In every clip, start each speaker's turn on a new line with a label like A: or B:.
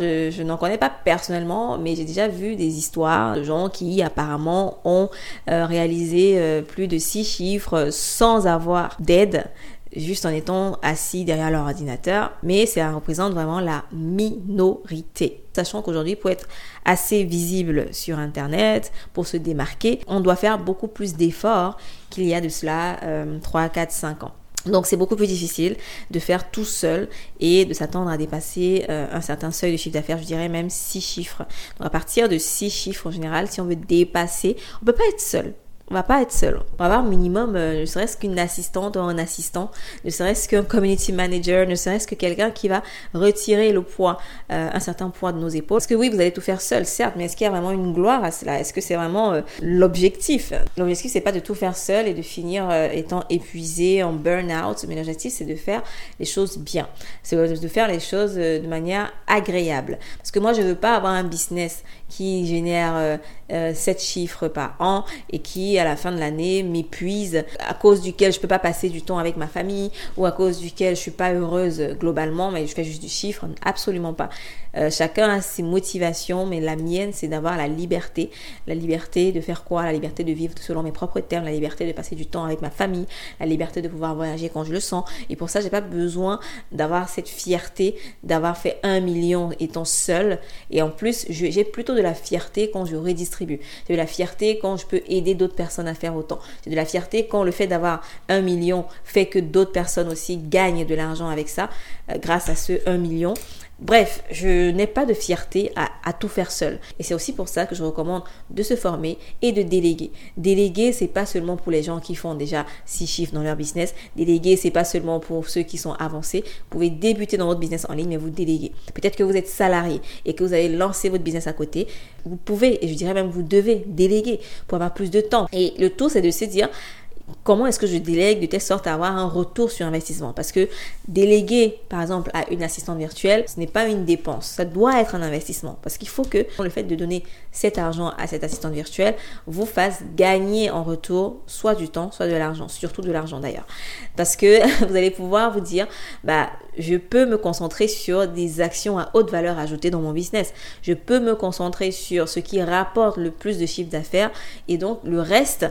A: Je, n'en connais pas personnellement, mais j'ai déjà vu des histoires de gens qui apparemment ont euh, réalisé euh, plus de six chiffres sans avoir d'aide juste en étant assis derrière leur ordinateur, mais ça représente vraiment la minorité. Sachant qu'aujourd'hui, pour être assez visible sur Internet, pour se démarquer, on doit faire beaucoup plus d'efforts qu'il y a de cela 3, 4, 5 ans. Donc c'est beaucoup plus difficile de faire tout seul et de s'attendre à dépasser euh, un certain seuil de chiffre d'affaires, je dirais même 6 chiffres. Donc à partir de 6 chiffres en général, si on veut dépasser, on peut pas être seul on va pas être seul. On va avoir minimum, euh, ne serait-ce qu'une assistante ou un assistant, ne serait-ce qu'un community manager, ne serait-ce que quelqu'un qui va retirer le poids, euh, un certain poids de nos épaules. Parce que oui, vous allez tout faire seul, certes, mais est-ce qu'il y a vraiment une gloire à cela? Est-ce que c'est vraiment euh, l'objectif? L'objectif, c'est pas de tout faire seul et de finir étant épuisé en burn-out, mais l'objectif, c'est de faire les choses bien. C'est de faire les choses de manière agréable. Parce que moi, je veux pas avoir un business qui génère 7 chiffres par an et qui à la fin de l'année m'épuise, à cause duquel je peux pas passer du temps avec ma famille ou à cause duquel je suis pas heureuse globalement, mais je fais juste du chiffre, absolument pas. Euh, chacun a ses motivations, mais la mienne, c'est d'avoir la liberté. La liberté de faire quoi? La liberté de vivre selon mes propres termes, la liberté de passer du temps avec ma famille, la liberté de pouvoir voyager quand je le sens. Et pour ça, j'ai pas besoin d'avoir cette fierté d'avoir fait un million étant seule. Et en plus, j'ai plutôt de la fierté quand je redistribue. J'ai de la fierté quand je peux aider d'autres personnes à faire autant. J'ai de la fierté quand le fait d'avoir un million fait que d'autres personnes aussi gagnent de l'argent avec ça, euh, grâce à ce un million. Bref, je n'ai pas de fierté à, tout faire seul. Et c'est aussi pour ça que je recommande de se former et de déléguer. Déléguer, c'est pas seulement pour les gens qui font déjà six chiffres dans leur business. Déléguer, c'est pas seulement pour ceux qui sont avancés. Vous pouvez débuter dans votre business en ligne, mais vous déléguez. Peut-être que vous êtes salarié et que vous avez lancé votre business à côté. Vous pouvez, et je dirais même vous devez déléguer pour avoir plus de temps. Et le tout, c'est de se dire, comment est-ce que je délègue de telle sorte à avoir un retour sur investissement? Parce que déléguer, par exemple, à une assistante virtuelle, ce n'est pas une dépense, ça doit être un investissement. Parce qu'il faut que le fait de donner cet argent à cette assistante virtuelle vous fasse gagner en retour soit du temps, soit de l'argent, surtout de l'argent d'ailleurs. Parce que vous allez pouvoir vous dire, bah, je peux me concentrer sur des actions à haute valeur ajoutée dans mon business. Je peux me concentrer sur ce qui rapporte le plus de chiffre d'affaires et donc le reste,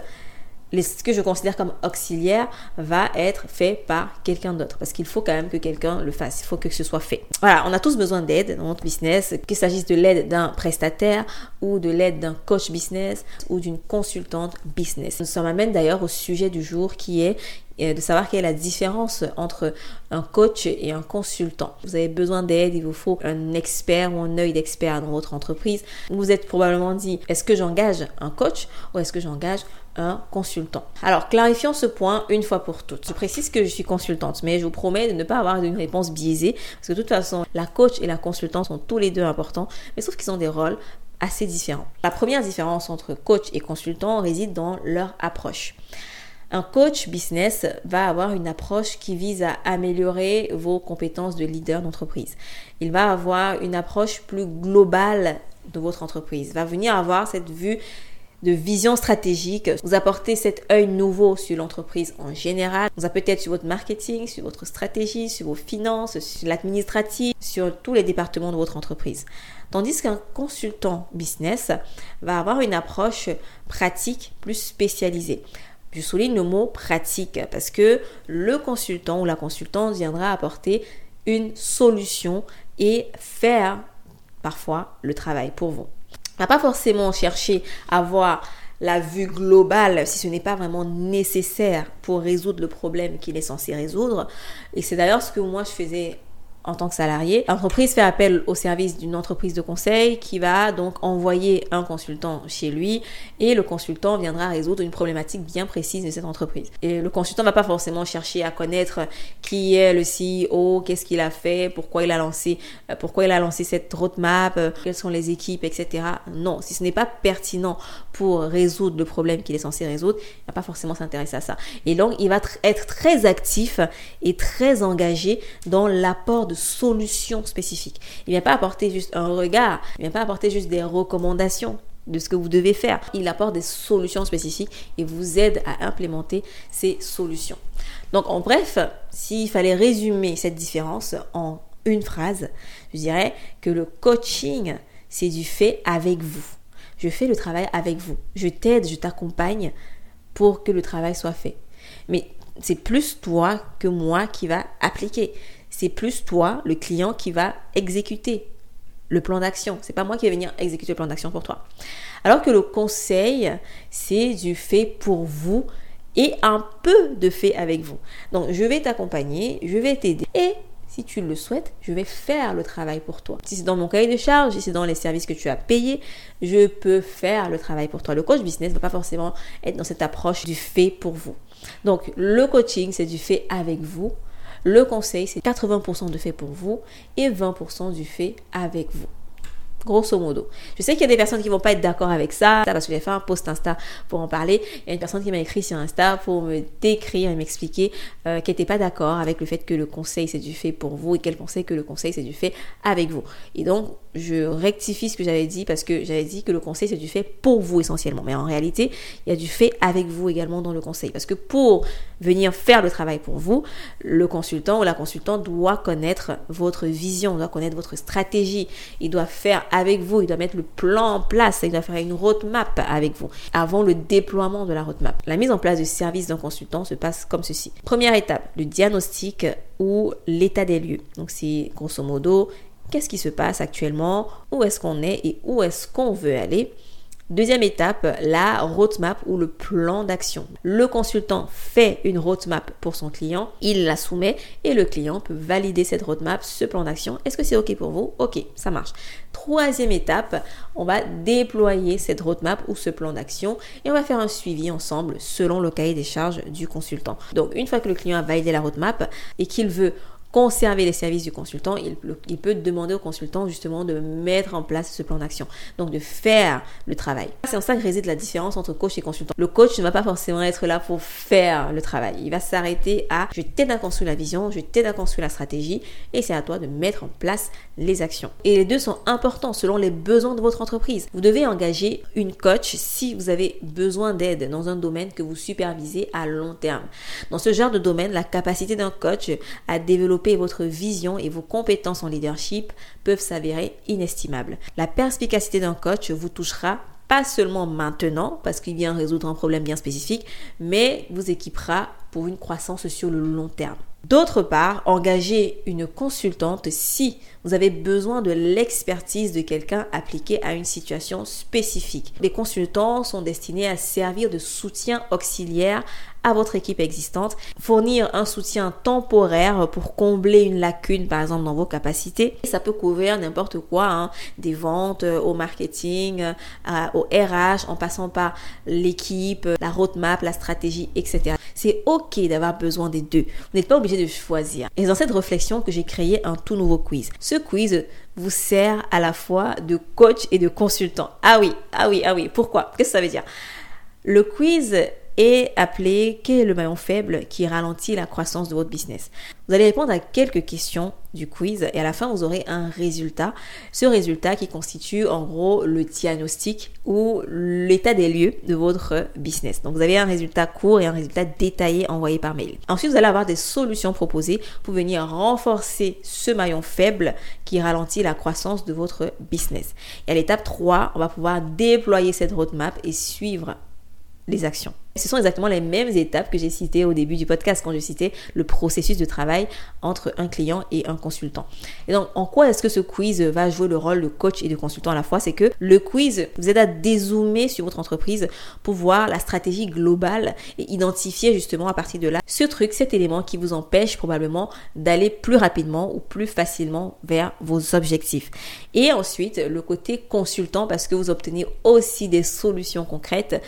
A: ce que je considère comme auxiliaire va être fait par quelqu'un d'autre parce qu'il faut quand même que quelqu'un le fasse, il faut que ce soit fait. Voilà, on a tous besoin d'aide dans notre business, qu'il s'agisse de l'aide d'un prestataire ou de l'aide d'un coach business ou d'une consultante business. Ça m'amène d'ailleurs au sujet du jour qui est euh, de savoir quelle est la différence entre un coach et un consultant. Vous avez besoin d'aide, il vous faut un expert ou un œil d'expert dans votre entreprise. Vous vous êtes probablement dit, est-ce que j'engage un coach ou est-ce que j'engage un consultant. Alors, clarifions ce point une fois pour toutes. Je précise que je suis consultante, mais je vous promets de ne pas avoir une réponse biaisée, parce que de toute façon, la coach et la consultante sont tous les deux importants, mais sauf qu'ils ont des rôles assez différents. La première différence entre coach et consultant réside dans leur approche. Un coach business va avoir une approche qui vise à améliorer vos compétences de leader d'entreprise. Il va avoir une approche plus globale de votre entreprise, va venir avoir cette vue de vision stratégique, vous apportez cet œil nouveau sur l'entreprise en général, vous a peut-être sur votre marketing, sur votre stratégie, sur vos finances, sur l'administratif, sur tous les départements de votre entreprise. Tandis qu'un consultant business va avoir une approche pratique plus spécialisée. Je souligne le mot pratique parce que le consultant ou la consultante viendra apporter une solution et faire parfois le travail pour vous. On pas forcément chercher à voir la vue globale si ce n'est pas vraiment nécessaire pour résoudre le problème qu'il est censé résoudre. Et c'est d'ailleurs ce que moi je faisais en tant que salarié. L'entreprise fait appel au service d'une entreprise de conseil qui va donc envoyer un consultant chez lui et le consultant viendra résoudre une problématique bien précise de cette entreprise. Et le consultant va pas forcément chercher à connaître qui est le CEO, qu'est-ce qu'il a fait, pourquoi il a lancé, euh, pourquoi il a lancé cette roadmap, euh, quelles sont les équipes, etc. Non, si ce n'est pas pertinent pour résoudre le problème qu'il est censé résoudre, il va pas forcément s'intéresser à ça. Et donc, il va être très actif et très engagé dans l'apport de solutions spécifiques. Il ne vient pas apporter juste un regard, il ne vient pas apporter juste des recommandations de ce que vous devez faire. Il apporte des solutions spécifiques et vous aide à implémenter ces solutions. Donc en bref, s'il fallait résumer cette différence en une phrase, je dirais que le coaching, c'est du fait avec vous. Je fais le travail avec vous. Je t'aide, je t'accompagne pour que le travail soit fait. Mais c'est plus toi que moi qui va appliquer. C'est plus toi, le client, qui va exécuter le plan d'action. C'est pas moi qui vais venir exécuter le plan d'action pour toi. Alors que le conseil, c'est du fait pour vous et un peu de fait avec vous. Donc, je vais t'accompagner, je vais t'aider et si tu le souhaites, je vais faire le travail pour toi. Si c'est dans mon cahier de charge, si c'est dans les services que tu as payés, je peux faire le travail pour toi. Le coach business ne va pas forcément être dans cette approche du fait pour vous. Donc, le coaching, c'est du fait avec vous. Le conseil, c'est 80% de fait pour vous et 20% du fait avec vous. Grosso modo. Je sais qu'il y a des personnes qui vont pas être d'accord avec ça, parce que j'ai fait un post Insta pour en parler. Il y a une personne qui m'a écrit sur Insta pour me décrire et m'expliquer euh, qu'elle n'était pas d'accord avec le fait que le conseil c'est du fait pour vous et qu'elle pensait que le conseil c'est du fait avec vous. Et donc, je rectifie ce que j'avais dit parce que j'avais dit que le conseil c'est du fait pour vous essentiellement. Mais en réalité, il y a du fait avec vous également dans le conseil. Parce que pour venir faire le travail pour vous, le consultant ou la consultante doit connaître votre vision, doit connaître votre stratégie. Il doit faire avec vous, il doit mettre le plan en place, il doit faire une roadmap avec vous avant le déploiement de la roadmap. La mise en place du service d'un consultant se passe comme ceci. Première étape, le diagnostic ou l'état des lieux. Donc c'est grosso modo qu'est-ce qui se passe actuellement, où est-ce qu'on est et où est-ce qu'on veut aller? Deuxième étape, la roadmap ou le plan d'action. Le consultant fait une roadmap pour son client, il la soumet et le client peut valider cette roadmap, ce plan d'action. Est-ce que c'est OK pour vous? OK, ça marche. Troisième étape, on va déployer cette roadmap ou ce plan d'action et on va faire un suivi ensemble selon le cahier des charges du consultant. Donc une fois que le client a validé la roadmap et qu'il veut conserver les services du consultant, il, peut demander au consultant justement de mettre en place ce plan d'action, donc de faire le travail. C'est en ça que réside la différence entre coach et consultant. Le coach ne va pas forcément être là pour faire le travail. Il va s'arrêter à je t'aide à construire la vision, je t'aide à construire la stratégie et c'est à toi de mettre en place les actions. Et les deux sont importants selon les besoins de votre entreprise. Vous devez engager une coach si vous avez besoin d'aide dans un domaine que vous supervisez à long terme. Dans ce genre de domaine, la capacité d'un coach à développer votre vision et vos compétences en leadership peuvent s'avérer inestimables. La perspicacité d'un coach vous touchera pas seulement maintenant parce qu'il vient résoudre un problème bien spécifique, mais vous équipera pour une croissance sur le long terme. D'autre part, engagez une consultante si vous avez besoin de l'expertise de quelqu'un appliqué à une situation spécifique. Les consultants sont destinés à servir de soutien auxiliaire à votre équipe existante, fournir un soutien temporaire pour combler une lacune par exemple dans vos capacités. Ça peut couvrir n'importe quoi, hein, des ventes euh, au marketing, euh, au RH, en passant par l'équipe, la roadmap, la stratégie, etc. C'est ok d'avoir besoin des deux. Vous n'êtes pas obligé de choisir. Et dans cette réflexion que j'ai créé un tout nouveau quiz. Ce quiz vous sert à la fois de coach et de consultant. Ah oui, ah oui, ah oui. Pourquoi? Qu'est-ce que ça veut dire? Le quiz et appelé quel est le maillon faible qui ralentit la croissance de votre business? Vous allez répondre à quelques questions du quiz et à la fin vous aurez un résultat. Ce résultat qui constitue en gros le diagnostic ou l'état des lieux de votre business. Donc vous avez un résultat court et un résultat détaillé envoyé par mail. Ensuite vous allez avoir des solutions proposées pour venir renforcer ce maillon faible qui ralentit la croissance de votre business. Et à l'étape 3, on va pouvoir déployer cette roadmap et suivre les actions. Ce sont exactement les mêmes étapes que j'ai citées au début du podcast quand je citais le processus de travail entre un client et un consultant. Et donc, en quoi est-ce que ce quiz va jouer le rôle de coach et de consultant à la fois? C'est que le quiz vous aide à dézoomer sur votre entreprise pour voir la stratégie globale et identifier justement à partir de là ce truc, cet élément qui vous empêche probablement d'aller plus rapidement ou plus facilement vers vos objectifs. Et ensuite, le côté consultant parce que vous obtenez aussi des solutions concrètes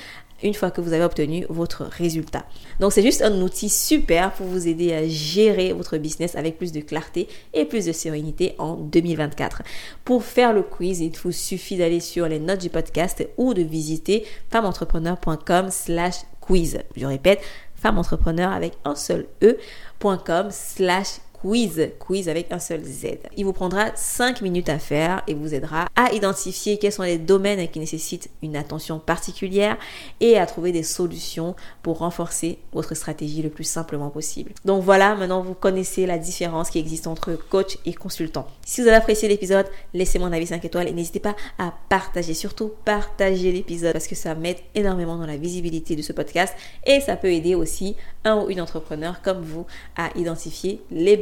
A: une fois que vous avez obtenu votre résultat. Donc c'est juste un outil super pour vous aider à gérer votre business avec plus de clarté et plus de sérénité en 2024. Pour faire le quiz, il vous suffit d'aller sur les notes du podcast ou de visiter femmeentrepreneur.com slash quiz. Je répète, femmeentrepreneur avec un seul e.com slash quiz, quiz avec un seul Z. Il vous prendra 5 minutes à faire et vous aidera à identifier quels sont les domaines qui nécessitent une attention particulière et à trouver des solutions pour renforcer votre stratégie le plus simplement possible. Donc voilà, maintenant vous connaissez la différence qui existe entre coach et consultant. Si vous avez apprécié l'épisode, laissez-moi un avis 5 étoiles et n'hésitez pas à partager, surtout partager l'épisode parce que ça m'aide énormément dans la visibilité de ce podcast et ça peut aider aussi un ou une entrepreneur comme vous à identifier les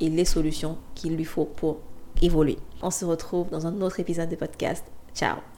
A: et les solutions qu'il lui faut pour évoluer. On se retrouve dans un autre épisode de podcast. Ciao